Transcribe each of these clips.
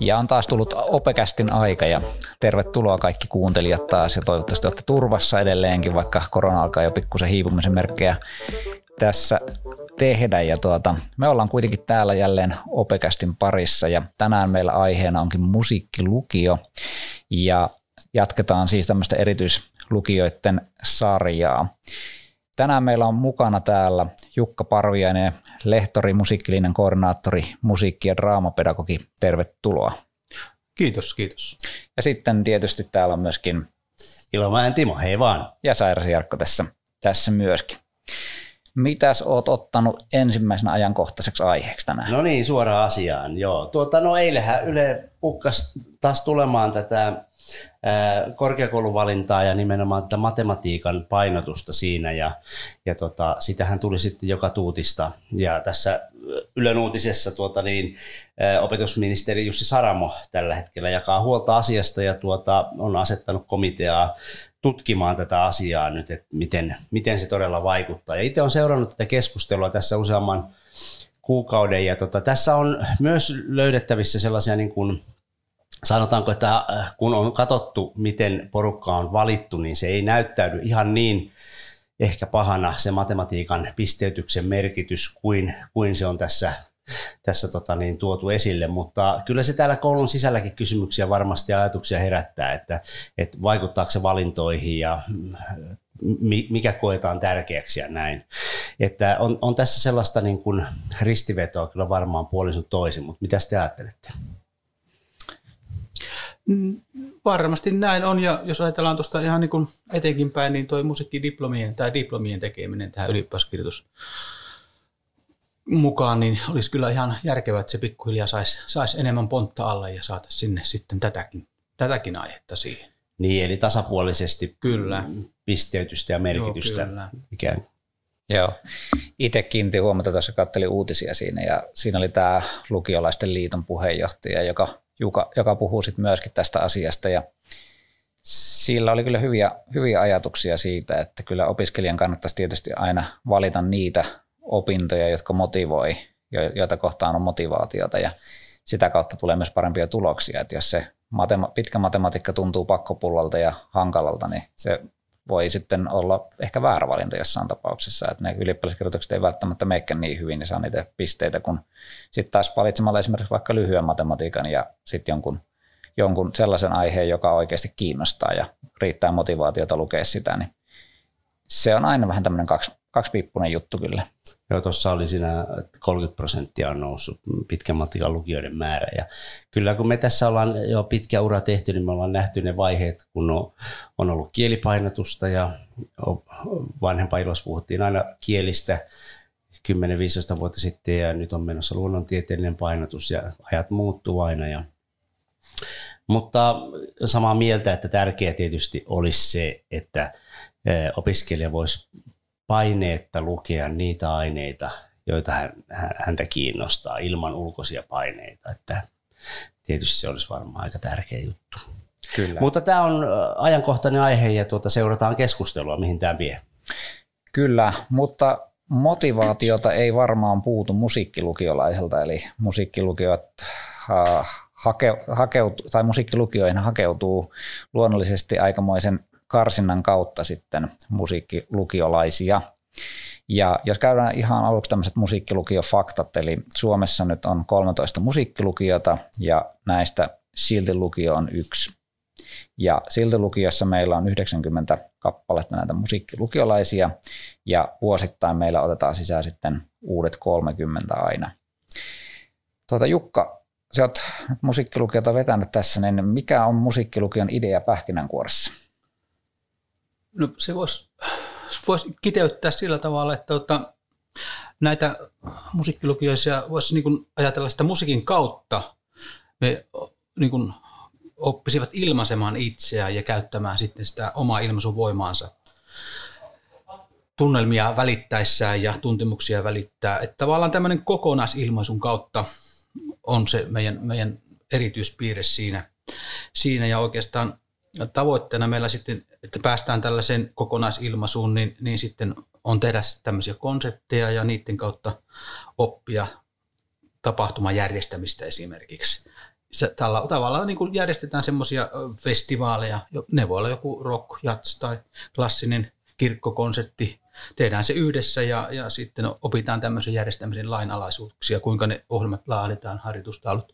Ja on taas tullut Opekästin aika ja tervetuloa kaikki kuuntelijat taas ja toivottavasti olette turvassa edelleenkin, vaikka korona alkaa jo pikkusen hiipumisen merkkejä tässä tehdä. Ja tuota, me ollaan kuitenkin täällä jälleen Opekästin parissa ja tänään meillä aiheena onkin musiikkilukio ja jatketaan siis tämmöistä erityislukijoiden sarjaa. Tänään meillä on mukana täällä Jukka Parviainen, lehtori, musiikkilinen koordinaattori, musiikki- ja draamapedagogi. Tervetuloa. Kiitos, kiitos. Ja sitten tietysti täällä on myöskin Ilomäen Timo, hei vaan. Ja Sairas Jarkko tässä, tässä myöskin. Mitäs oot ottanut ensimmäisenä ajankohtaiseksi aiheeksi tänään? No niin, suoraan asiaan. Joo. Tuota, no eilähän Yle ukkas taas tulemaan tätä korkeakouluvalintaa ja nimenomaan tätä matematiikan painotusta siinä ja, ja tota, sitähän tuli sitten joka tuutista ja tässä Ylen uutisessa tuota niin, opetusministeri Jussi Saramo tällä hetkellä jakaa huolta asiasta ja tuota, on asettanut komiteaa tutkimaan tätä asiaa nyt, että miten, miten se todella vaikuttaa. Ja itse olen seurannut tätä keskustelua tässä useamman kuukauden ja tota, tässä on myös löydettävissä sellaisia niin kuin, sanotaanko, että äh, kun on katsottu, miten porukka on valittu, niin se ei näyttäydy ihan niin ehkä pahana se matematiikan pisteytyksen merkitys kuin, kuin se on tässä, tässä tota niin, tuotu esille, mutta kyllä se täällä koulun sisälläkin kysymyksiä varmasti ja ajatuksia herättää, että, että vaikuttaako se valintoihin ja mikä koetaan tärkeäksi ja näin. Että on, on tässä sellaista niin kuin ristivetoa kyllä varmaan puolin toisin, mutta mitä te ajattelette? Mm, varmasti näin on, ja jos ajatellaan tuosta ihan niin kuin etenkin päin, niin tuo musiikkidiplomien tai diplomien tekeminen tähän ylioppilaskirjoitus mukaan, niin olisi kyllä ihan järkevää, että se pikkuhiljaa saisi sais enemmän pontta alle ja saataisiin sinne sitten tätäkin, tätäkin aihetta siihen. Niin, eli tasapuolisesti kyllä. pisteytystä ja merkitystä Joo, kyllä. ikään Joo. Itse kiinnitin huomata tuossa, katselin uutisia siinä ja siinä oli tämä lukiolaisten liiton puheenjohtaja, joka joka, joka puhuu sitten myöskin tästä asiasta ja sillä oli kyllä hyviä, hyviä ajatuksia siitä, että kyllä opiskelijan kannattaisi tietysti aina valita niitä opintoja, jotka motivoi, joita kohtaan on motivaatiota ja sitä kautta tulee myös parempia tuloksia, että jos se matema- pitkä matematiikka tuntuu pakkopullalta ja hankalalta, niin se voi sitten olla ehkä väärä valinta jossain tapauksessa, että ne ylioppilaskirjoitukset ei välttämättä meikään niin hyvin, niin saa niitä pisteitä, kun sitten taas valitsemalla esimerkiksi vaikka lyhyen matematiikan ja sitten jonkun, jonkun sellaisen aiheen, joka oikeasti kiinnostaa ja riittää motivaatiota lukea sitä, niin se on aina vähän tämmöinen kaksi, kaksipiippunen juttu kyllä. Joo, tuossa oli siinä 30 prosenttia on noussut pitkän matikan lukijoiden määrä. Ja kyllä kun me tässä ollaan jo pitkä ura tehty, niin me ollaan nähty ne vaiheet, kun on, on ollut kielipainotusta ja vanhempailossa puhuttiin aina kielistä 10-15 vuotta sitten ja nyt on menossa luonnontieteellinen painotus ja ajat muuttuu aina. Ja, mutta samaa mieltä, että tärkeää tietysti olisi se, että opiskelija voisi paineetta lukea niitä aineita, joita hän, häntä kiinnostaa ilman ulkoisia paineita. Että tietysti se olisi varmaan aika tärkeä juttu. Kyllä. Mutta tämä on ajankohtainen aihe ja tuota seurataan keskustelua, mihin tämä vie. Kyllä, mutta motivaatiota ei varmaan puutu musiikkilukiolaiselta, eli musiikkilukiot hake, hakeutuu, tai musiikkilukioihin hakeutuu luonnollisesti aikamoisen karsinnan kautta sitten musiikkilukiolaisia. Ja jos käydään ihan aluksi tämmöiset musiikkilukiofaktat, eli Suomessa nyt on 13 musiikkilukiota ja näistä Siltilukio on yksi. Ja Siltilukiossa meillä on 90 kappaletta näitä musiikkilukiolaisia ja vuosittain meillä otetaan sisään sitten uudet 30 aina. Tuota, Jukka, sä oot musiikkilukiota vetänyt tässä, niin mikä on musiikkilukion idea pähkinänkuoressa? No se voisi vois kiteyttää sillä tavalla, että tota, näitä musiikkilukioisia voisi niin ajatella sitä musiikin kautta. Me niin kuin oppisivat ilmaisemaan itseään ja käyttämään sitten sitä omaa ilmaisuvoimaansa tunnelmia välittäessään ja tuntemuksia välittää. Että tavallaan tämmöinen kokonaisilmaisun kautta on se meidän, meidän erityispiirre siinä. siinä ja oikeastaan tavoitteena meillä sitten, että päästään tällaiseen kokonaisilmaisuun, niin, niin sitten on tehdä tämmöisiä konsepteja ja niiden kautta oppia tapahtuman järjestämistä esimerkiksi. Tällä tavalla niin kuin järjestetään semmoisia festivaaleja, ne voi olla joku rock, jats tai klassinen kirkkokonsertti, tehdään se yhdessä ja, ja sitten opitaan tämmöisen järjestämisen lainalaisuuksia, kuinka ne ohjelmat laaditaan, harjoitustaulut,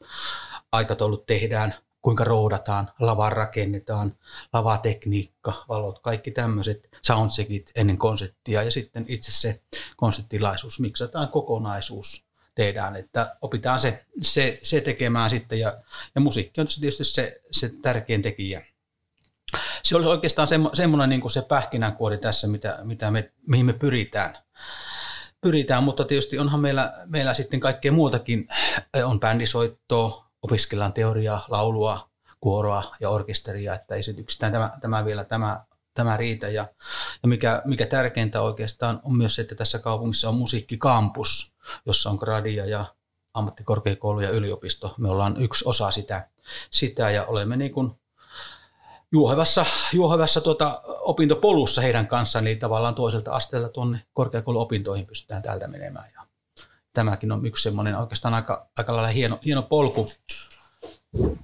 aikataulut tehdään, kuinka roudataan, lava rakennetaan, lavatekniikka, valot, kaikki tämmöiset soundcheckit ennen konserttia ja sitten itse se konserttilaisuus, miksataan kokonaisuus tehdään, että opitaan se, se, se tekemään sitten ja, ja musiikki on tietysti se, se tärkein tekijä. Se olisi oikeastaan semmo, semmoinen niin kuin se pähkinänkuori tässä, mitä, mitä me, mihin me pyritään. pyritään. Mutta tietysti onhan meillä, meillä sitten kaikkea muutakin, on bändisoittoa, opiskellaan teoriaa, laulua, kuoroa ja orkesteria, että ei se yksistään tämä, tämä vielä tämä, tämä riitä. Ja, ja mikä, mikä tärkeintä oikeastaan on myös se, että tässä kaupungissa on musiikkikampus, jossa on gradia ja ammattikorkeakoulu ja yliopisto. Me ollaan yksi osa sitä, sitä ja olemme niin kuin juohevassa, juohevassa tuota opintopolussa heidän kanssaan, niin tavallaan toiselta asteelta tuonne korkeakouluopintoihin pystytään täältä menemään. Tämäkin on yksi semmoinen oikeastaan aika, aika lailla hieno, hieno polku,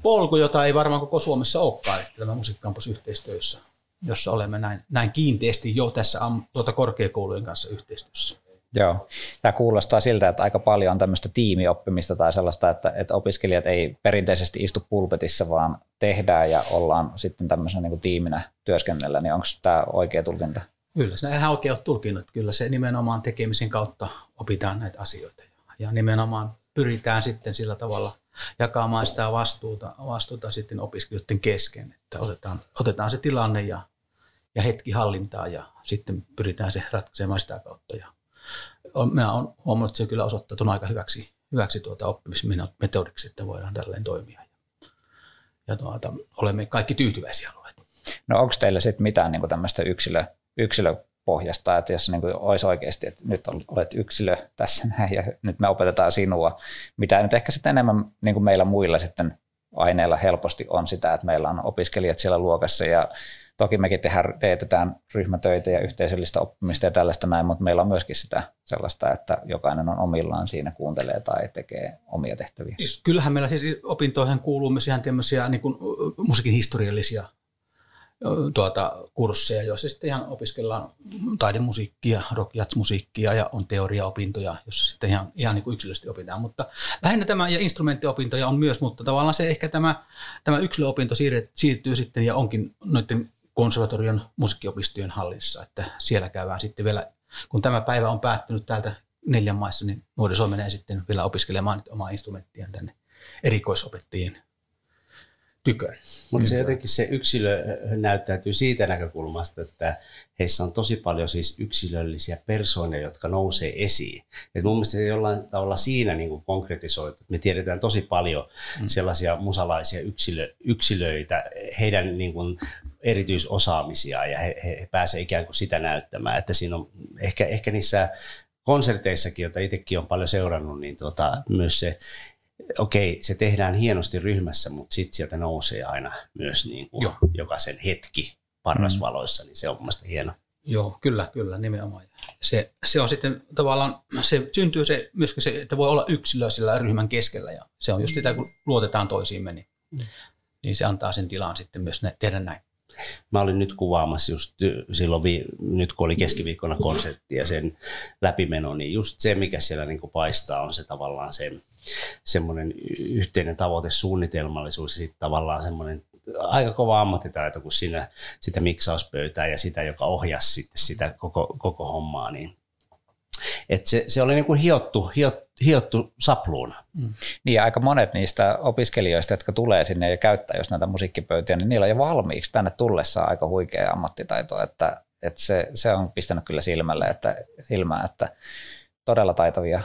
polku, jota ei varmaan koko Suomessa olekaan, että tämä musiikkikampus-yhteistyössä, jossa olemme näin, näin kiinteästi jo tässä tuota korkeakoulujen kanssa yhteistyössä. Joo, tämä kuulostaa siltä, että aika paljon on tämmöistä tiimioppimista tai sellaista, että, että opiskelijat ei perinteisesti istu pulpetissa, vaan tehdään ja ollaan sitten tämmöisenä niin kuin tiiminä työskennellä, niin onko tämä oikea tulkinta? Kyllä, se ihan oikea tulkinnat. Kyllä se nimenomaan tekemisen kautta opitaan näitä asioita ja nimenomaan pyritään sitten sillä tavalla jakamaan sitä vastuuta, vastuuta sitten opiskelijoiden kesken, että otetaan, otetaan se tilanne ja, ja hetki hallintaa ja sitten pyritään se ratkaisemaan sitä kautta. Ja on, mä olen huomannut, että se kyllä osoittautunut aika hyväksi, hyväksi tuota oppimismetodiksi, että voidaan tälleen toimia. Ja, ja tuota, olemme kaikki tyytyväisiä olleet. No onko teillä sitten mitään niin tämmöistä yksilö, yksilöpohjasta, että jos niin kuin olisi oikeasti, että nyt olet yksilö tässä näin ja nyt me opetetaan sinua, mitä nyt ehkä sitten enemmän niin kuin meillä muilla sitten aineilla helposti on sitä, että meillä on opiskelijat siellä luokassa ja Toki mekin tehdään, teetetään ryhmätöitä ja yhteisöllistä oppimista ja tällaista näin, mutta meillä on myöskin sitä sellaista, että jokainen on omillaan siinä, kuuntelee tai tekee omia tehtäviä. Siis kyllähän meillä siis opintoihin kuuluu myös ihan tämmöisiä niin musiikin historiallisia tuota, kursseja, joissa sitten ihan opiskellaan taidemusiikkia, rock musiikkia ja on teoriaopintoja, jossa sitten ihan, ihan niin kuin yksilöllisesti opitaan. Mutta lähinnä tämä ja instrumenttiopintoja on myös, mutta tavallaan se ehkä tämä, tämä yksilöopinto siirtyy sitten ja onkin noiden konservatorion musiikkiopistojen hallissa, että siellä käydään sitten vielä, kun tämä päivä on päättynyt täältä neljän maissa, niin nuoriso menee sitten vielä opiskelemaan omaa instrumenttiaan tänne erikoisopettajien tyköön. Mutta se jotenkin se yksilö näyttäytyy siitä näkökulmasta, että heissä on tosi paljon siis yksilöllisiä persoonia, jotka nousee esiin. Et mun mielestä se jollain tavalla siinä niin kuin konkretisoitu. Me tiedetään tosi paljon mm. sellaisia musalaisia yksilö, yksilöitä, heidän niin kuin erityisosaamisia ja he, he, he pääsevät ikään kuin sitä näyttämään. Että siinä on ehkä, ehkä niissä konserteissakin, joita itsekin on paljon seurannut, niin tuota, myös se okei, se tehdään hienosti ryhmässä, mutta sitten sieltä nousee aina myös niin kuin jokaisen hetki parrasvaloissa, niin se on mielestäni hieno. Joo, kyllä, kyllä, nimenomaan. Se, se on sitten tavallaan, se syntyy se, myöskin se, että voi olla yksilö sillä ryhmän keskellä ja se on just sitä, kun luotetaan toisiimme, niin, mm. niin se antaa sen tilan sitten myös ne, tehdä näin. Mä olin nyt kuvaamassa just silloin, vi, nyt kun oli keskiviikkona konsertti ja sen läpimeno, niin just se, mikä siellä niin kuin paistaa, on se tavallaan se semmoinen yhteinen tavoite, suunnitelmallisuus ja sitten tavallaan semmoinen aika kova ammattitaito, kun siinä sitä miksauspöytää ja sitä, joka ohjasi sitten sitä koko, koko hommaa, niin et se, se oli niin kuin hiottu, hiot, hiottu sapluuna. Mm. Niin aika monet niistä opiskelijoista, jotka tulee sinne ja käyttää jos näitä musiikkipöytiä, niin niillä on jo valmiiksi tänne tullessa aika huikea ammattitaito, että, että se, se on pistänyt kyllä silmälle, että, silmää, että todella taitavia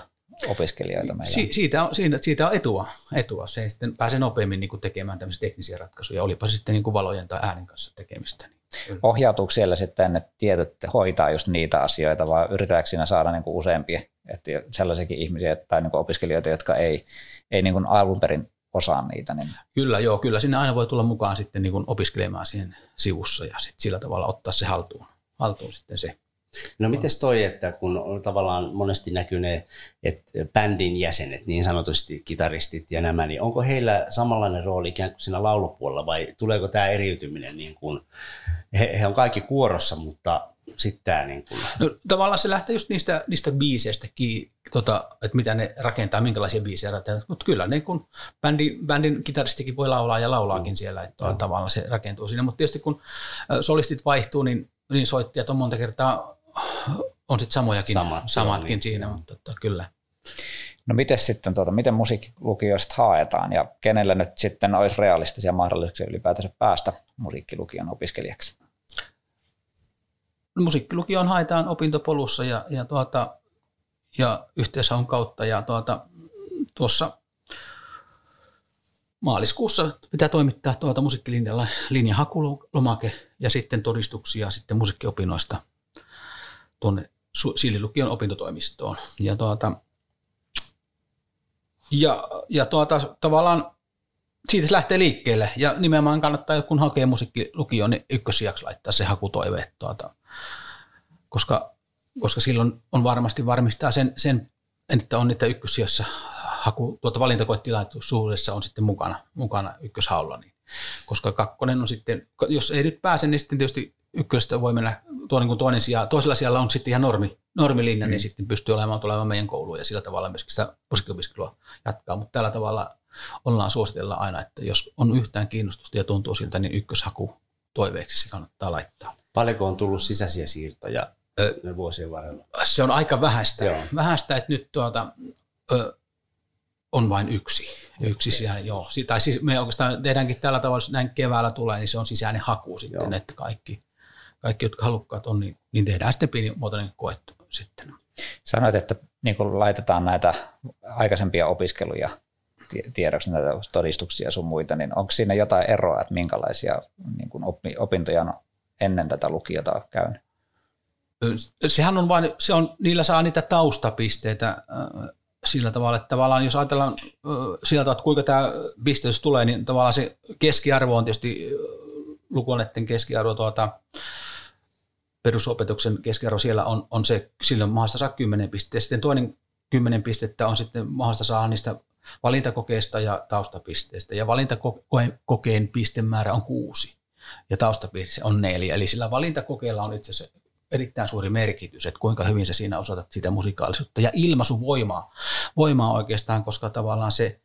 opiskelijoita meillä si- siitä, on, siitä, siitä on etua, etua. Se sitten pääsee nopeammin niin kuin tekemään tämmöisiä teknisiä ratkaisuja, olipa se sitten niin kuin valojen tai äänen kanssa tekemistä. Niin Ohjautuuko siellä sitten, että tietyt hoitaa just niitä asioita, vai yritetäänkö siinä saada niin kuin useampia, että sellaisiakin ihmisiä tai niin kuin opiskelijoita, jotka ei, ei niin kuin alun perin osaa niitä. Niin... Kyllä, joo, kyllä sinne aina voi tulla mukaan sitten niin kuin opiskelemaan siihen sivussa ja sitten sillä tavalla ottaa se haltuun, haltuun sitten se. No miten toi, että kun on tavallaan monesti näkyy ne että bändin jäsenet, niin sanotusti kitaristit ja nämä, niin onko heillä samanlainen rooli ikään kuin siinä laulupuolella vai tuleeko tämä eriytyminen niin kuin, he, he on kaikki kuorossa, mutta sitten tämä niin kuin... No tavallaan se lähtee just niistä, niistä biiseistä, tota, että mitä ne rakentaa, minkälaisia biisejä rakentaa, mutta kyllä niin kun bändin, bändin kitaristikin voi laulaa ja laulaakin mm. siellä, että mm. tavallaan se rakentuu siinä, mutta tietysti kun solistit vaihtuu, niin, niin soittajat on monta kertaa on sitten samojakin, Samat, samatkin niin, siinä, joo. mutta tota, kyllä. No miten sitten, tuota, miten musiikkilukioista haetaan ja kenelle nyt sitten olisi realistisia mahdollisuuksia ylipäätänsä päästä musiikkilukion opiskelijaksi? Musiikkilukioon haetaan opintopolussa ja, ja, tuota, ja yhteishaun kautta ja tuota, tuossa maaliskuussa pitää toimittaa tuota musiikkilinjalla linjahakulomake ja sitten todistuksia sitten musiikkiopinnoista – tuonne Sililukion opintotoimistoon. Ja, tuota, ja, ja tuota, tavallaan siitä se lähtee liikkeelle. Ja nimenomaan kannattaa, kun hakee musiikkilukioon, niin ykkösijaksi laittaa se hakutoive. Tuota, koska, koska silloin on varmasti varmistaa sen, sen että on niitä ykkösijassa haku, tuota valintakoetilaisuudessa on sitten mukana, mukana ykköshaulla. Niin. Koska kakkonen on sitten, jos ei nyt pääse, niin sitten tietysti ykköstä voi mennä tuo niin kuin toinen sija. Toisella siellä on sitten ihan normi, normilinja, niin mm. niin sitten pystyy olemaan tulemaan meidän kouluun ja sillä tavalla myöskin sitä musiikkiopiskelua jatkaa. Mutta tällä tavalla ollaan suositella aina, että jos on yhtään kiinnostusta ja tuntuu siltä, niin ykköshaku toiveeksi se kannattaa laittaa. Paljonko on tullut sisäisiä siirtoja ö, vuosien varrella? Se on aika vähäistä. Joo. Vähäistä, että nyt tuota, ö, on vain yksi. Yksi okay. sisäinen, joo. Tai siis me oikeastaan tehdäänkin tällä tavalla, jos näin keväällä tulee, niin se on sisäinen haku sitten, joo. että kaikki, kaikki, jotka halukkaat on, niin, niin tehdään sitten pienimuotoinen koettu sitten. Sanoit, että niin kun laitetaan näitä aikaisempia opiskeluja tiedoksi, näitä todistuksia sun muita, niin onko siinä jotain eroa, että minkälaisia niin kun opintoja on ennen tätä lukiota käynyt? Sehän on vain, se on, niillä saa niitä taustapisteitä sillä tavalla, että tavallaan jos ajatellaan sillä tavalla, että kuinka tämä pisteys tulee, niin tavallaan se keskiarvo on tietysti lukuoneiden keskiarvo tuota, perusopetuksen keskiarvo siellä on, on se, sillä on mahdollista saada 10 pistettä. Sitten toinen 10 pistettä on sitten mahdollista saada niistä valintakokeista ja taustapisteistä. Ja valintakokeen pistemäärä on kuusi ja taustapiste on neljä. Eli sillä valintakokeella on itse asiassa erittäin suuri merkitys, että kuinka hyvin sä siinä osoitat sitä musikaalisuutta ja ilmaisuvoimaa voimaa oikeastaan, koska tavallaan se,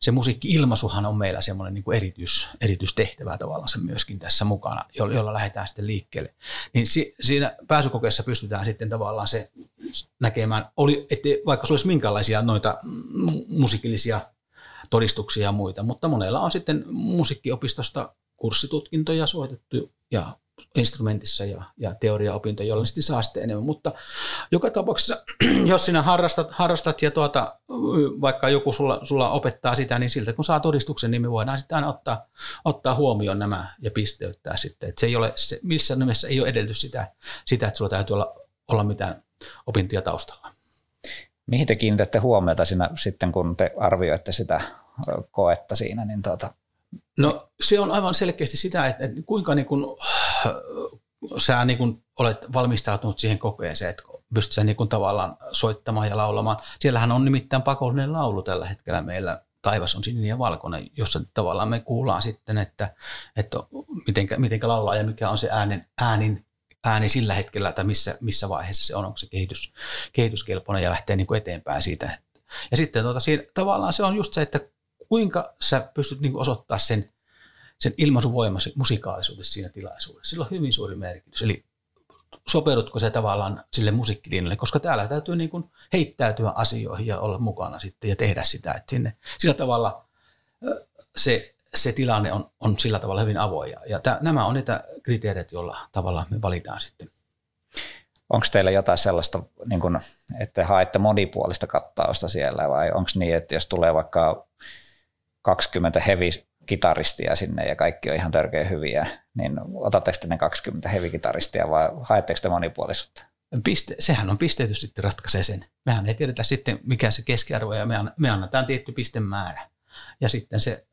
se musiikki-ilmaisuhan on meillä semmoinen niin kuin erityis, erityistehtävä tavallaan se myöskin tässä mukana, jolla lähdetään sitten liikkeelle. Niin si, siinä pääsykokeessa pystytään sitten tavallaan se näkemään, oli, että vaikka se olisi minkälaisia noita musiikillisia todistuksia ja muita, mutta monella on sitten musiikkiopistosta kurssitutkintoja suoritettu ja instrumentissa ja, ja teoriaopintoja, joilla sitten saa sitten enemmän. Mutta joka tapauksessa, jos sinä harrastat, harrastat ja tuota, vaikka joku sulla, sulla opettaa sitä, niin siltä kun saa todistuksen, niin me voidaan sitten aina ottaa, ottaa huomioon nämä ja pisteyttää sitten. Että se ei ole, se, missään nimessä ei ole edellytys sitä, sitä, että sulla täytyy olla, olla mitään opintoja taustalla. Mihin te kiinnitätte huomiota siinä, sitten, kun te arvioitte sitä koetta siinä, niin tuota, No se on aivan selkeästi sitä, että, kuinka niin kuin, sä niin kuin olet valmistautunut siihen kokeeseen, että pystyt sä niin kuin tavallaan soittamaan ja laulamaan. Siellähän on nimittäin pakollinen laulu tällä hetkellä meillä Taivas on sininen ja valkoinen, jossa tavallaan me kuullaan sitten, että, että mitenkä, mitenkä laulaa ja mikä on se äänen, äänin, ääni sillä hetkellä, tai missä, missä vaiheessa se on, onko se kehitys, kehityskelpoinen ja lähtee niin kuin eteenpäin siitä. Ja sitten tuota, siinä, tavallaan se on just se, että kuinka sä pystyt niin osoittaa sen, sen ilmaisuvoimasi musikaalisuudessa siinä tilaisuudessa. Sillä on hyvin suuri merkitys. Eli sopeudutko se tavallaan sille musiikkilinjalle, koska täällä täytyy niin kuin heittäytyä asioihin ja olla mukana sitten ja tehdä sitä. Että sinne, sillä tavalla se, se tilanne on, on sillä tavalla hyvin avoin. Ja, ja nämä on niitä kriteereitä, joilla tavalla me valitaan sitten. Onko teillä jotain sellaista, niin kun, että haette monipuolista kattausta siellä vai onko niin, että jos tulee vaikka 20 heavy kitaristia sinne ja kaikki on ihan törkeä hyviä, niin otatteko te ne 20 heavy-kitaristia vai haetteko te monipuolisuutta? Piste, sehän on pisteytys sitten ratkaisee sen. Mehän ei tiedetä sitten, mikä se keskiarvo ja me, me annetaan tietty pistemäärä. ja sitten se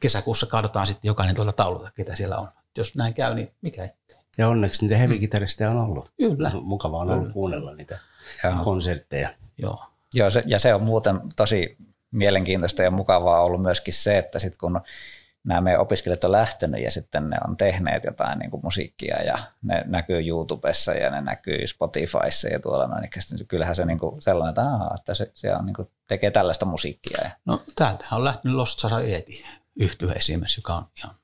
kesäkuussa katsotaan sitten jokainen tuolta taululta, ketä siellä on. Jos näin käy, niin mikä ettei. Ja onneksi niitä heavy-kitaristeja on ollut. Kyllä. Mukavaa on ollut kuunnella niitä Joo. konsertteja. Joo. Joo, se, ja se on muuten tosi mielenkiintoista ja mukavaa ollut myöskin se, että sitten kun nämä meidän opiskelijat on lähtenyt ja sitten ne on tehneet jotain niin kuin musiikkia ja ne näkyy YouTubessa ja ne näkyy Spotifyssa ja tuolla noin, niin kyllähän se niin kuin sellainen, että, aha, että se, se on niin kuin, tekee tällaista musiikkia. No täältä on lähtenyt Lost Society yhtye esimerkiksi, joka on ihan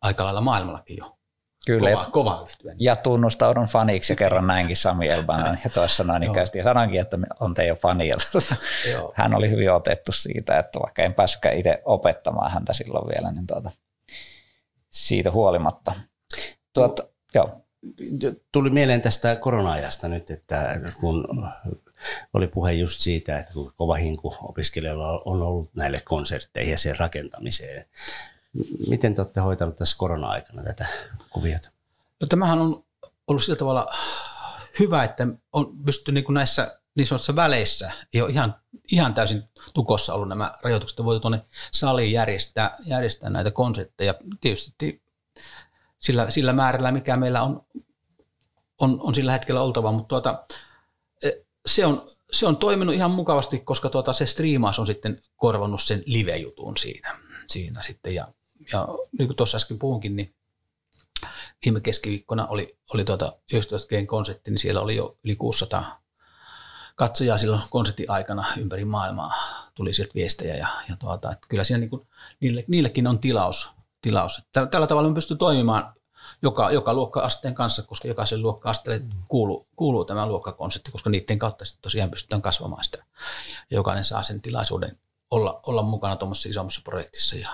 aika lailla maailmallakin jo kyllä, kova, kova yhtye. ja tunnustaudun faniksi ja kerran näinkin Sami Elbanan ja tuossa noin ikäisesti ja sanoinkin, että on teidän fani. Hän oli hyvin otettu siitä, että vaikka en päässytkään itse opettamaan häntä silloin vielä, niin tuota, siitä huolimatta. Tuota, joo. Tuli mieleen tästä korona-ajasta nyt, että kun oli puhe just siitä, että kuinka kova hinku opiskelijoilla on ollut näille konsertteihin ja sen rakentamiseen. Miten te olette hoitanut tässä korona-aikana tätä kuviota? No, tämähän on ollut sillä tavalla hyvä, että on pystytty niin kuin näissä niin sanotussa väleissä, ei ole ihan, ihan täysin tukossa ollut nämä rajoitukset, voitu tuonne saliin järjestää, järjestää näitä konsertteja. Tietysti sillä, sillä määrällä, mikä meillä on, on, on sillä hetkellä oltava, mutta tuota, eh, se on, se on toiminut ihan mukavasti, koska tuota, se striimaus on sitten korvannut sen live-jutun siinä, siinä sitten. Ja, ja niin kuin tuossa äsken puhunkin, niin viime keskiviikkona oli, oli tuota 19 g konsertti, niin siellä oli jo yli 600 katsojaa silloin konsertin aikana ympäri maailmaa. Tuli sieltä viestejä ja, ja tuota, että kyllä siinä niin kuin, niille, niillekin on tilaus. tilaus. Tällä tavalla me pystyy toimimaan joka, joka luokka-asteen kanssa, koska jokaisen luokka-asteelle kuuluu, kuuluu tämä luokkakonsertti, koska niiden kautta sitten tosiaan pystytään kasvamaan sitä. Ja jokainen saa sen tilaisuuden olla, olla mukana tuommoisessa isommassa projektissa. Ja,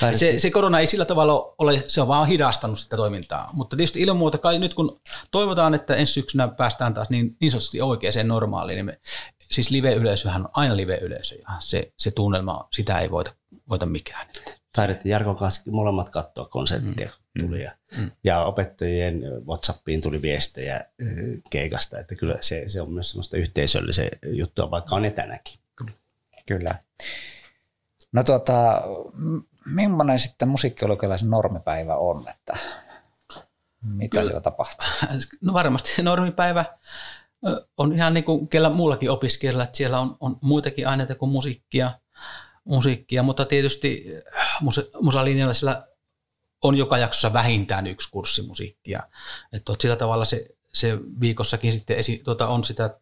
Tai se, se korona ei sillä tavalla ole, se on vaan hidastanut sitä toimintaa. Mutta tietysti ilman muuta kai nyt kun toivotaan, että ensi syksynä päästään taas niin, niin sanotusti oikeaan normaaliin, niin me, siis live-yleisöhän on aina live-yleisö ja se, se tunnelma, sitä ei voita, voita mikään. taidettiin Jarkon kanssa molemmat katsoa konserttia, mm. tuli ja, mm. ja opettajien Whatsappiin tuli viestejä keikasta, että kyllä se, se on myös semmoista yhteisöllisen juttua, vaikka on etänäkin. Kyllä. No tuota, millainen sitten musiikkiolukiolaisen normipäivä on, että mitä Kyllä. siellä tapahtuu? No varmasti normipäivä on ihan niin kuin kellä muullakin opiskelijalla, että siellä on, on muitakin aineita kuin musiikkia, musiikkia mutta tietysti musa, musalinjalla siellä on joka jaksossa vähintään yksi kurssi musiikkia. Että sillä tavalla se, se viikossakin sitten esi, tuota, on sitä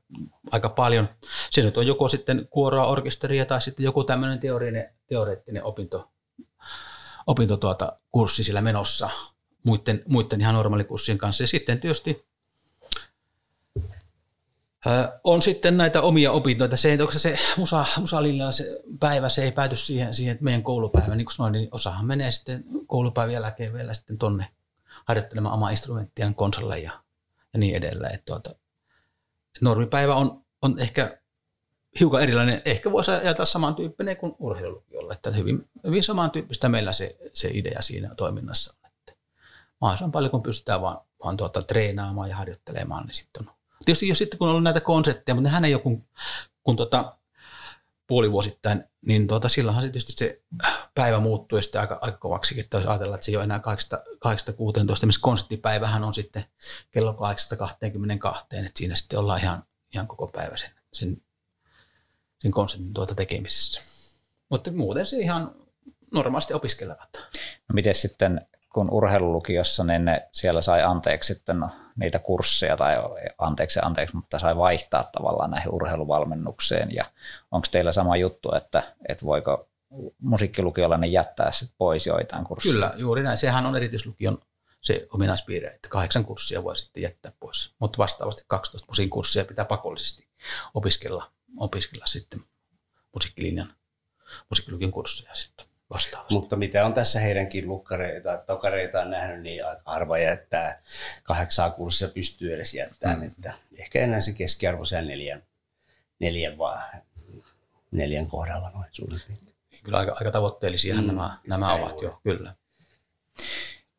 aika paljon. Se nyt on joko sitten kuoroa, orkesteria tai sitten joku tämmöinen teoreettinen, teoreettinen opinto, opinto tuota, kurssi sillä menossa muiden, muiden ihan normaalikurssien kanssa. Ja sitten tietysti on sitten näitä omia opintoja. Se, onko se, se musa, musalinjalla se päivä, se ei pääty siihen, siihen meidän koulupäivään. Niin kuin sanoin, niin osahan menee sitten koulupäivän jälkeen vielä sitten tonne harjoittelemaan omaa instrumenttiaan konsolle ja, ja niin edelleen. Että tuota, normipäivä on, on ehkä hiukan erilainen. Ehkä voisi ajatella samantyyppinen kuin urheilulukiolla, että hyvin, hyvin samantyyppistä meillä se, se idea siinä toiminnassa on. Että mahdollisimman paljon, kun pystytään vaan, vaan tuota, treenaamaan ja harjoittelemaan, niin sitten on. Tietysti jos sitten kun on ollut näitä konsepteja, mutta nehän ei ole kun, kun tuota, puolivuosittain, niin tuota, silloinhan se tietysti se päivä muuttuu sitten aika, aika kovaksikin, että jos ajatellaan, että se ei ole enää 8-16, missä konseptipäivähän on sitten kello 8-22, että siinä sitten ollaan ihan, ihan koko päivä sen, sen, sen konseptin tuota tekemisessä. Mutta muuten se ihan normaalisti opiskelevat. No miten sitten, kun urheilulukiossa, niin ne siellä sai anteeksi sitten no, niitä kursseja, tai anteeksi anteeksi, mutta sai vaihtaa tavallaan näihin urheiluvalmennukseen, ja onko teillä sama juttu, että, että voiko musiikkilukiolainen jättää sit pois joitain kursseja? Kyllä, juuri näin. Sehän on erityislukion se ominaispiirre, että kahdeksan kurssia voi sitten jättää pois, mutta vastaavasti 12 musiikin kurssia pitää pakollisesti opiskella, opiskella sitten musiikkilinjan, musiikkilukion kursseja sitten vastaavasti. Mutta mitä on tässä heidänkin lukkareita, tokareita on nähnyt, niin aika harva jättää kahdeksaa kurssia pystyy edes jättämään. Mm. Että ehkä enää se keskiarvo siellä neljän, neljän, vaan, neljän kohdalla noin suurin piirtein. Kyllä aika, aika tavoitteellisia mm, nämä, nämä ovat jo, kyllä.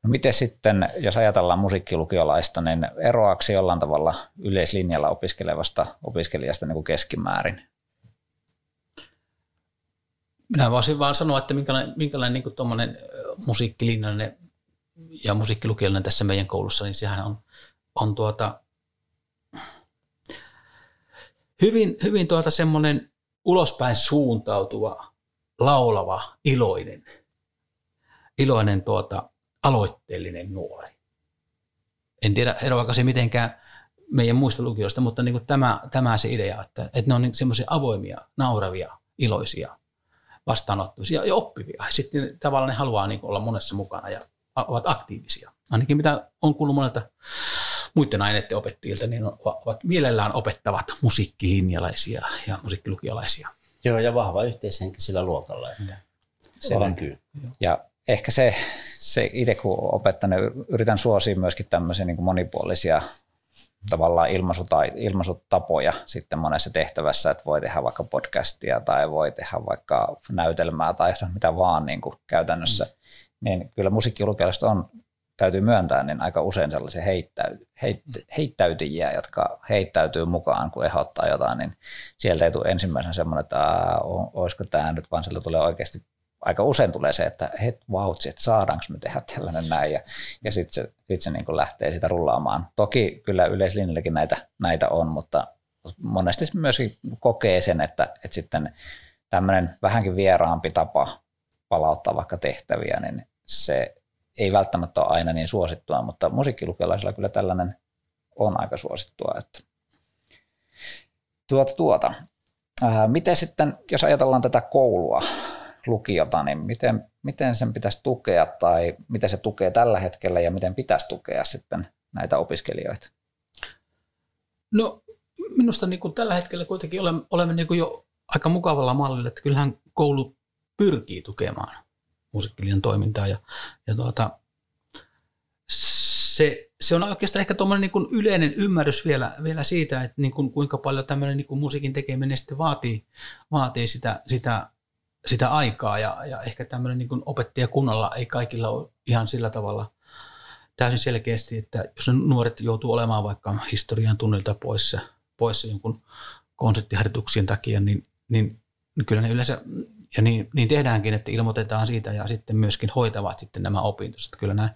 No miten sitten, jos ajatellaan musiikkilukiolaista, niin eroaako se jollain tavalla yleislinjalla opiskelevasta opiskelijasta niin kuin keskimäärin? Minä voisin vaan sanoa, että minkälainen, minkälainen niin tuommoinen musiikkilinjainen ja musiikkilukiolainen tässä meidän koulussa, niin sehän on, on tuota, hyvin, hyvin tuota semmoinen ulospäin suuntautuva, laulava, iloinen, iloinen tuota, aloitteellinen nuori. En tiedä, eroako se mitenkään meidän muista lukioista, mutta niin tämä, tämä se idea, että, että ne on niin semmoisia avoimia, nauravia, iloisia, vastaanottavia ja oppivia. Sitten tavallaan ne haluaa niin olla monessa mukana ja ovat aktiivisia. Ainakin mitä on kuullut monelta muiden aineiden opettajilta, niin ovat mielellään opettavat musiikkilinjalaisia ja musiikkilukiolaisia. Joo, ja vahva yhteishenki sillä luokalla, että se näkyy. Ja ehkä se, se itse kun opettan, yritän suosia myöskin tämmöisiä niin monipuolisia tavallaan ilmaisuta, ilmaisutapoja sitten monessa tehtävässä, että voi tehdä vaikka podcastia tai voi tehdä vaikka näytelmää tai mitä vaan niin kuin käytännössä, mm. niin kyllä musiikkilukijalaiset on, täytyy myöntää, niin aika usein sellaisia heittäyt, heit, heittäytyjiä, jotka heittäytyy mukaan, kun ehdottaa jotain, niin sieltä ei tule ensimmäisenä semmoinen, että olisiko tämä nyt, vaan sieltä tulee oikeasti aika usein tulee se, että het vautsi, että saadaanko me tehdä tällainen näin, ja, ja sitten se, sit se niin kuin lähtee sitä rullaamaan. Toki kyllä yleislinjallekin näitä, näitä on, mutta monesti myöskin kokee sen, että, että sitten tämmöinen vähänkin vieraampi tapa palauttaa vaikka tehtäviä, niin se ei välttämättä ole aina niin suosittua, mutta musiikkilukiolaisilla kyllä tällainen on aika suosittua. Että tuota, tuota. Miten sitten, jos ajatellaan tätä koulua, lukiota, niin miten, miten sen pitäisi tukea tai miten se tukee tällä hetkellä ja miten pitäisi tukea sitten näitä opiskelijoita? No minusta niin kuin tällä hetkellä kuitenkin olemme, olemme niin kuin jo aika mukavalla mallilla, että kyllähän koulu pyrkii tukemaan musiikkiliiton toimintaa ja, ja tuota, se, se on oikeastaan ehkä tuommoinen niin yleinen ymmärrys vielä, vielä siitä, että niin kuin, kuinka paljon tämmöinen niin kuin musiikin tekeminen sitten vaatii, vaatii sitä, sitä sitä aikaa ja, ja ehkä tämmöinen niin opettajakunnalla ei kaikilla ole ihan sillä tavalla täysin selkeästi, että jos nuoret joutuu olemaan vaikka historian tunnilta poissa, poissa jonkun konseptiharjoituksien takia, niin, niin, niin kyllä ne yleensä, ja niin, niin tehdäänkin, että ilmoitetaan siitä ja sitten myöskin hoitavat sitten nämä opintonsa. Kyllä nämä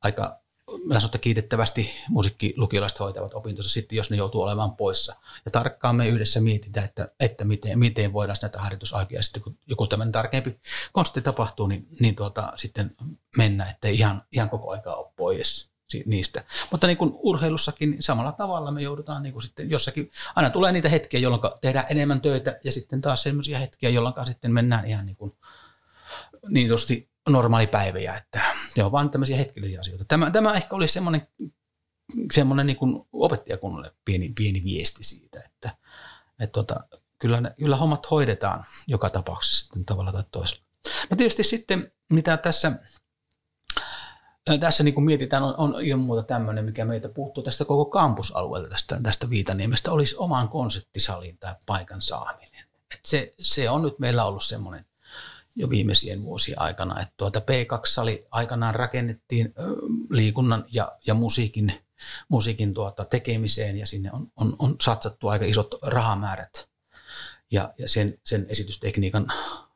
aika mä sanon, kiitettävästi musiikkilukiolaiset hoitavat opintonsa sitten, jos ne joutuu olemaan poissa. Ja tarkkaan me yhdessä mietitään, että, että miten, miten voidaan näitä harjoitusaikoja sitten, kun joku tämmöinen tarkempi konsti tapahtuu, niin, niin tuota, sitten mennä, ettei ihan, ihan koko aikaa ole pois niistä. Mutta niin kuin urheilussakin niin samalla tavalla me joudutaan niin kuin sitten jossakin, aina tulee niitä hetkiä, jolloin tehdään enemmän töitä ja sitten taas sellaisia hetkiä, jolloin sitten mennään ihan niin kuin niin normaalipäiviä, että ne on vain tämmöisiä hetkellisiä asioita. Tämä, tämä ehkä olisi semmoinen, semmoinen niin kuin opettajakunnalle pieni, pieni viesti siitä, että, että tota, kyllä, ne, kyllä hommat hoidetaan joka tapauksessa sitten tavalla tai toisella. No tietysti sitten, mitä tässä, tässä niin kuin mietitään, on, on ilman muuta tämmöinen, mikä meitä puuttuu tästä koko kampusalueelta, tästä, tästä Viitaniemestä, olisi oman konseptisalin tai paikan saaminen. Et se, se on nyt meillä ollut semmoinen jo viimeisien vuosien aikana. Että tuota P2-sali aikanaan rakennettiin liikunnan ja, ja musiikin, musiikin tuota tekemiseen ja sinne on, on, on satsattu aika isot rahamäärät ja, ja sen, sen esitystekniikan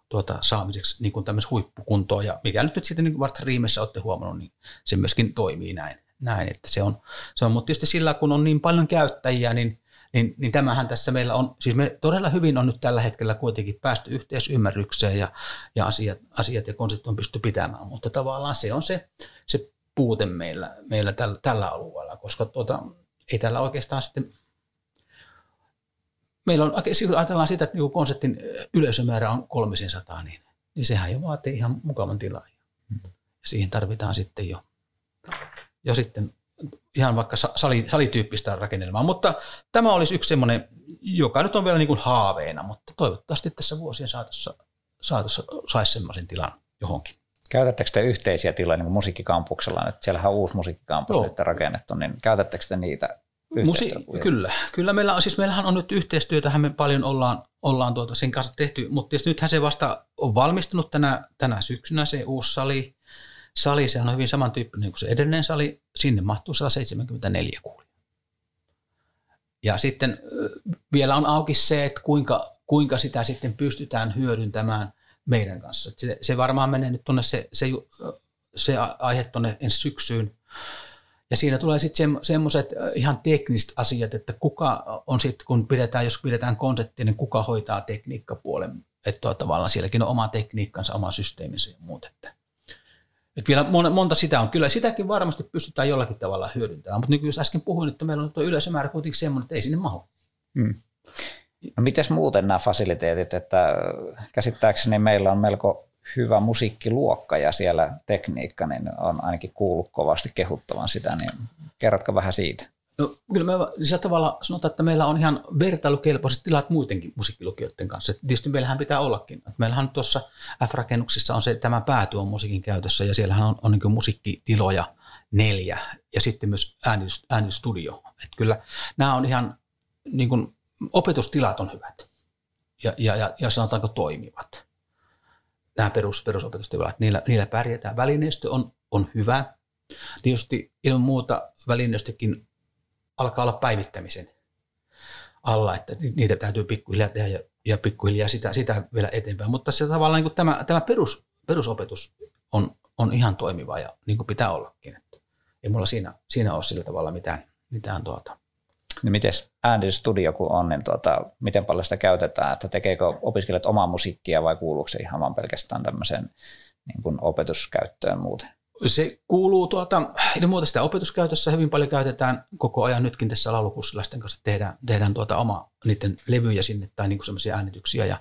tuota, saamiseksi niin kuin huippukuntoon. Ja mikä nyt, sitten niin vasta riimessä olette huomannut, niin se myöskin toimii näin. näin että se on, se on, mutta tietysti sillä, kun on niin paljon käyttäjiä, niin niin, niin tämähän tässä meillä on, siis me todella hyvin on nyt tällä hetkellä kuitenkin päästy yhteisymmärrykseen ja, ja asiat, asiat ja konseptit on pysty pitämään, mutta tavallaan se on se, se puute meillä, meillä tällä, tällä alueella, koska tuota, ei täällä oikeastaan sitten meillä on, siis ajatellaan sitä, että niin konseptin yleisömäärä on 300, niin, niin sehän jo vaatii ihan mukavan tilaa. Ja siihen tarvitaan sitten jo, jo sitten ihan vaikka sali, salityyppistä rakennelmaa, mutta tämä olisi yksi semmoinen, joka nyt on vielä niin kuin haaveena, mutta toivottavasti tässä vuosien saatossa, saatossa saisi semmoisen tilan johonkin. Käytättekö te yhteisiä tiloja niin kuin musiikkikampuksella nyt? Siellähän on uusi musiikkikampus Joo. nyt rakennettu, niin käytättekö te niitä Musi- kyllä, kyllä meillä on, siis meillähän on nyt yhteistyötä, me paljon ollaan, ollaan tuota sen kanssa tehty, mutta nythän se vasta on valmistunut tänä, tänä syksynä se uusi sali, sali, sehän on hyvin samantyyppinen kuin se edellinen sali, sinne mahtuu 174 kuulia. Ja sitten vielä on auki se, että kuinka, kuinka sitä sitten pystytään hyödyntämään meidän kanssa. Se, se varmaan menee nyt tuonne se, se, se aihe tuonne ensi syksyyn. Ja siinä tulee sitten semmoiset ihan tekniset asiat, että kuka on sitten, kun pidetään, jos pidetään konseptia, niin kuka hoitaa tekniikkapuolen. Että tavallaan sielläkin on oma tekniikkansa, oma systeeminsä ja muut. Että et vielä monta sitä on. Kyllä sitäkin varmasti pystytään jollakin tavalla hyödyntämään, mutta niin kuin äsken puhuin, että meillä on tuo yleisömäärä kuitenkin semmoinen, että ei sinne mahu. Hmm. No miten muuten nämä fasiliteetit, että käsittääkseni meillä on melko hyvä musiikkiluokka ja siellä tekniikka, niin on ainakin kuullut kovasti kehuttavan sitä, niin kerrotko vähän siitä? No, kyllä me sillä tavalla sanotaan, että meillä on ihan vertailukelpoiset tilat muidenkin musiikkilukijoiden kanssa. Tietysti meillähän pitää ollakin. Meillähän tuossa F-rakennuksissa on se, tämä pääty on musiikin käytössä ja siellähän on, on niin musiikkitiloja neljä ja sitten myös äänistudio. Että kyllä nämä on ihan, niin kuin, opetustilat on hyvät ja, ja, ja, ja sanotaanko toimivat. Nämä perus, perusopetustilat, niillä, niillä pärjätään. Välineistö on, on hyvä. Tietysti ilman muuta välineistökin alkaa olla päivittämisen alla, että niitä täytyy pikkuhiljaa tehdä ja, ja pikkuhiljaa sitä, sitä vielä eteenpäin. Mutta se tavallaan niin tämä, tämä perus, perusopetus on, on ihan toimiva ja niin kuin pitää ollakin. Että ei mulla siinä, siinä ole sillä tavalla mitään, mitään tuota. No miten äänitystudio kun on, niin tuota, miten paljon sitä käytetään, että tekeekö opiskelijat omaa musiikkia vai kuuluuko se ihan vaan pelkästään tämmöiseen niin kuin opetuskäyttöön muuten? Se kuuluu tuota, ilman muuta sitä opetuskäytössä hyvin paljon käytetään. Koko ajan nytkin tässä laulukurssilaisten kanssa tehdään, tehdään tuota oma niiden levyjä sinne tai niin semmoisia äänityksiä. Ja,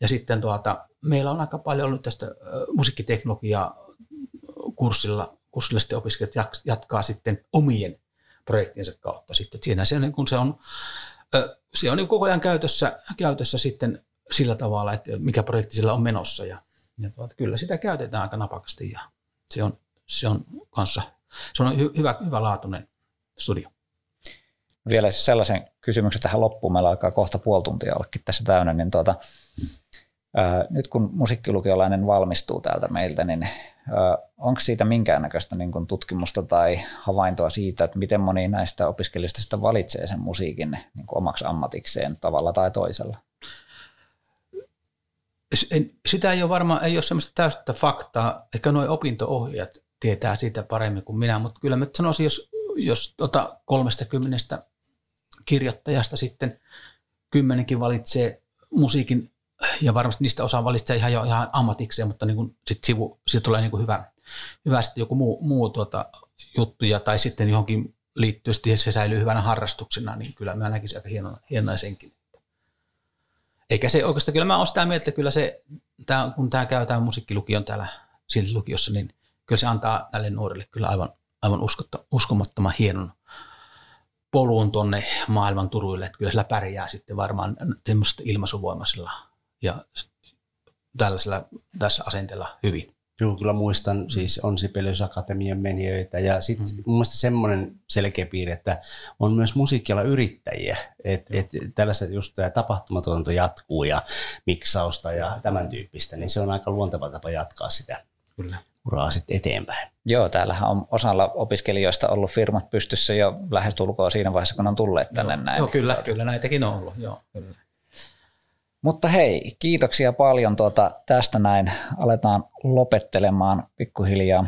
ja sitten tuota, meillä on aika paljon ollut tästä musiikkiteknologiaa kurssilla, kurssilla sitten opiskelijat jatkaa sitten omien projektiensa kautta sitten. Siinä se, niin kun se on, se on niin koko ajan käytössä, käytössä sitten sillä tavalla, että mikä projekti sillä on menossa. Ja, ja tuota, kyllä sitä käytetään aika napakasti ja se on, se on kanssa, se on hy, hyvä, hyvä laatuinen studio. Vielä sellaisen kysymyksen tähän loppuun, meillä alkaa kohta puoli tuntia ollakin tässä täynnä, niin tuota, ää, nyt kun musiikkilukiolainen valmistuu täältä meiltä, niin onko siitä minkäännäköistä niin kuin tutkimusta tai havaintoa siitä, että miten moni näistä opiskelijoista sitä valitsee sen musiikin niin kuin omaksi ammatikseen tavalla tai toisella? sitä ei ole varmaan, ei ole semmoista täystä faktaa, ehkä nuo opinto-ohjaajat tietää siitä paremmin kuin minä, mutta kyllä mä sanoisin, jos, jos tota 30 kirjoittajasta sitten kymmenenkin valitsee musiikin, ja varmasti niistä osa valitsee ihan jo ihan ammatikseen, mutta niin kuin sit sivu, siitä tulee niin kuin hyvä, hyvä sitten joku muu, muu tuota juttuja, tai sitten johonkin liittyy, se säilyy hyvänä harrastuksena, niin kyllä mä näkisin aika hienona, hienona senkin. Eikä se oikeastaan, kyllä mä olen sitä mieltä, että kyllä se, tää, kun tämä käytetään musiikkilukion täällä lukiossa, niin kyllä se antaa näille nuorille kyllä aivan, aivan uskotta, uskomattoman hienon polun tuonne maailman turuille, että kyllä sillä pärjää sitten varmaan semmoista ilmaisuvoimaisella ja tällaisella tässä asenteella hyvin. Joo, kyllä muistan, siis on Sibelius Akatemian menijöitä ja sitten mm. mun mielestä semmoinen selkeä piirre, että on myös musiikkiala yrittäjiä, että et tällaiset just tämä tapahtumatuotanto jatkuu ja miksausta ja tämän tyyppistä, niin se on aika luonteva tapa jatkaa sitä kyllä. Uraa sitten eteenpäin. Joo, täällähän on osalla opiskelijoista ollut firmat pystyssä jo lähestulkoon siinä vaiheessa, kun on tulleet tänne joo, näin. Joo, kyllä, kyllä näitäkin on ollut, joo, kyllä. Mutta hei, kiitoksia paljon tuota, tästä näin. Aletaan lopettelemaan pikkuhiljaa.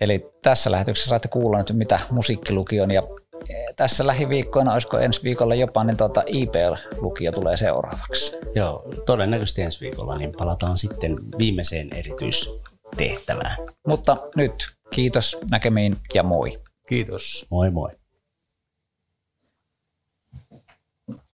Eli tässä lähetyksessä saatte kuulla nyt, mitä musiikkilukion ja e, tässä lähiviikkoina, olisiko ensi viikolla jopa, niin tuota IPL-lukio tulee seuraavaksi. Joo, todennäköisesti ensi viikolla, niin palataan sitten viimeiseen erityistehtävään. Mutta nyt kiitos näkemiin ja moi. Kiitos. Moi moi.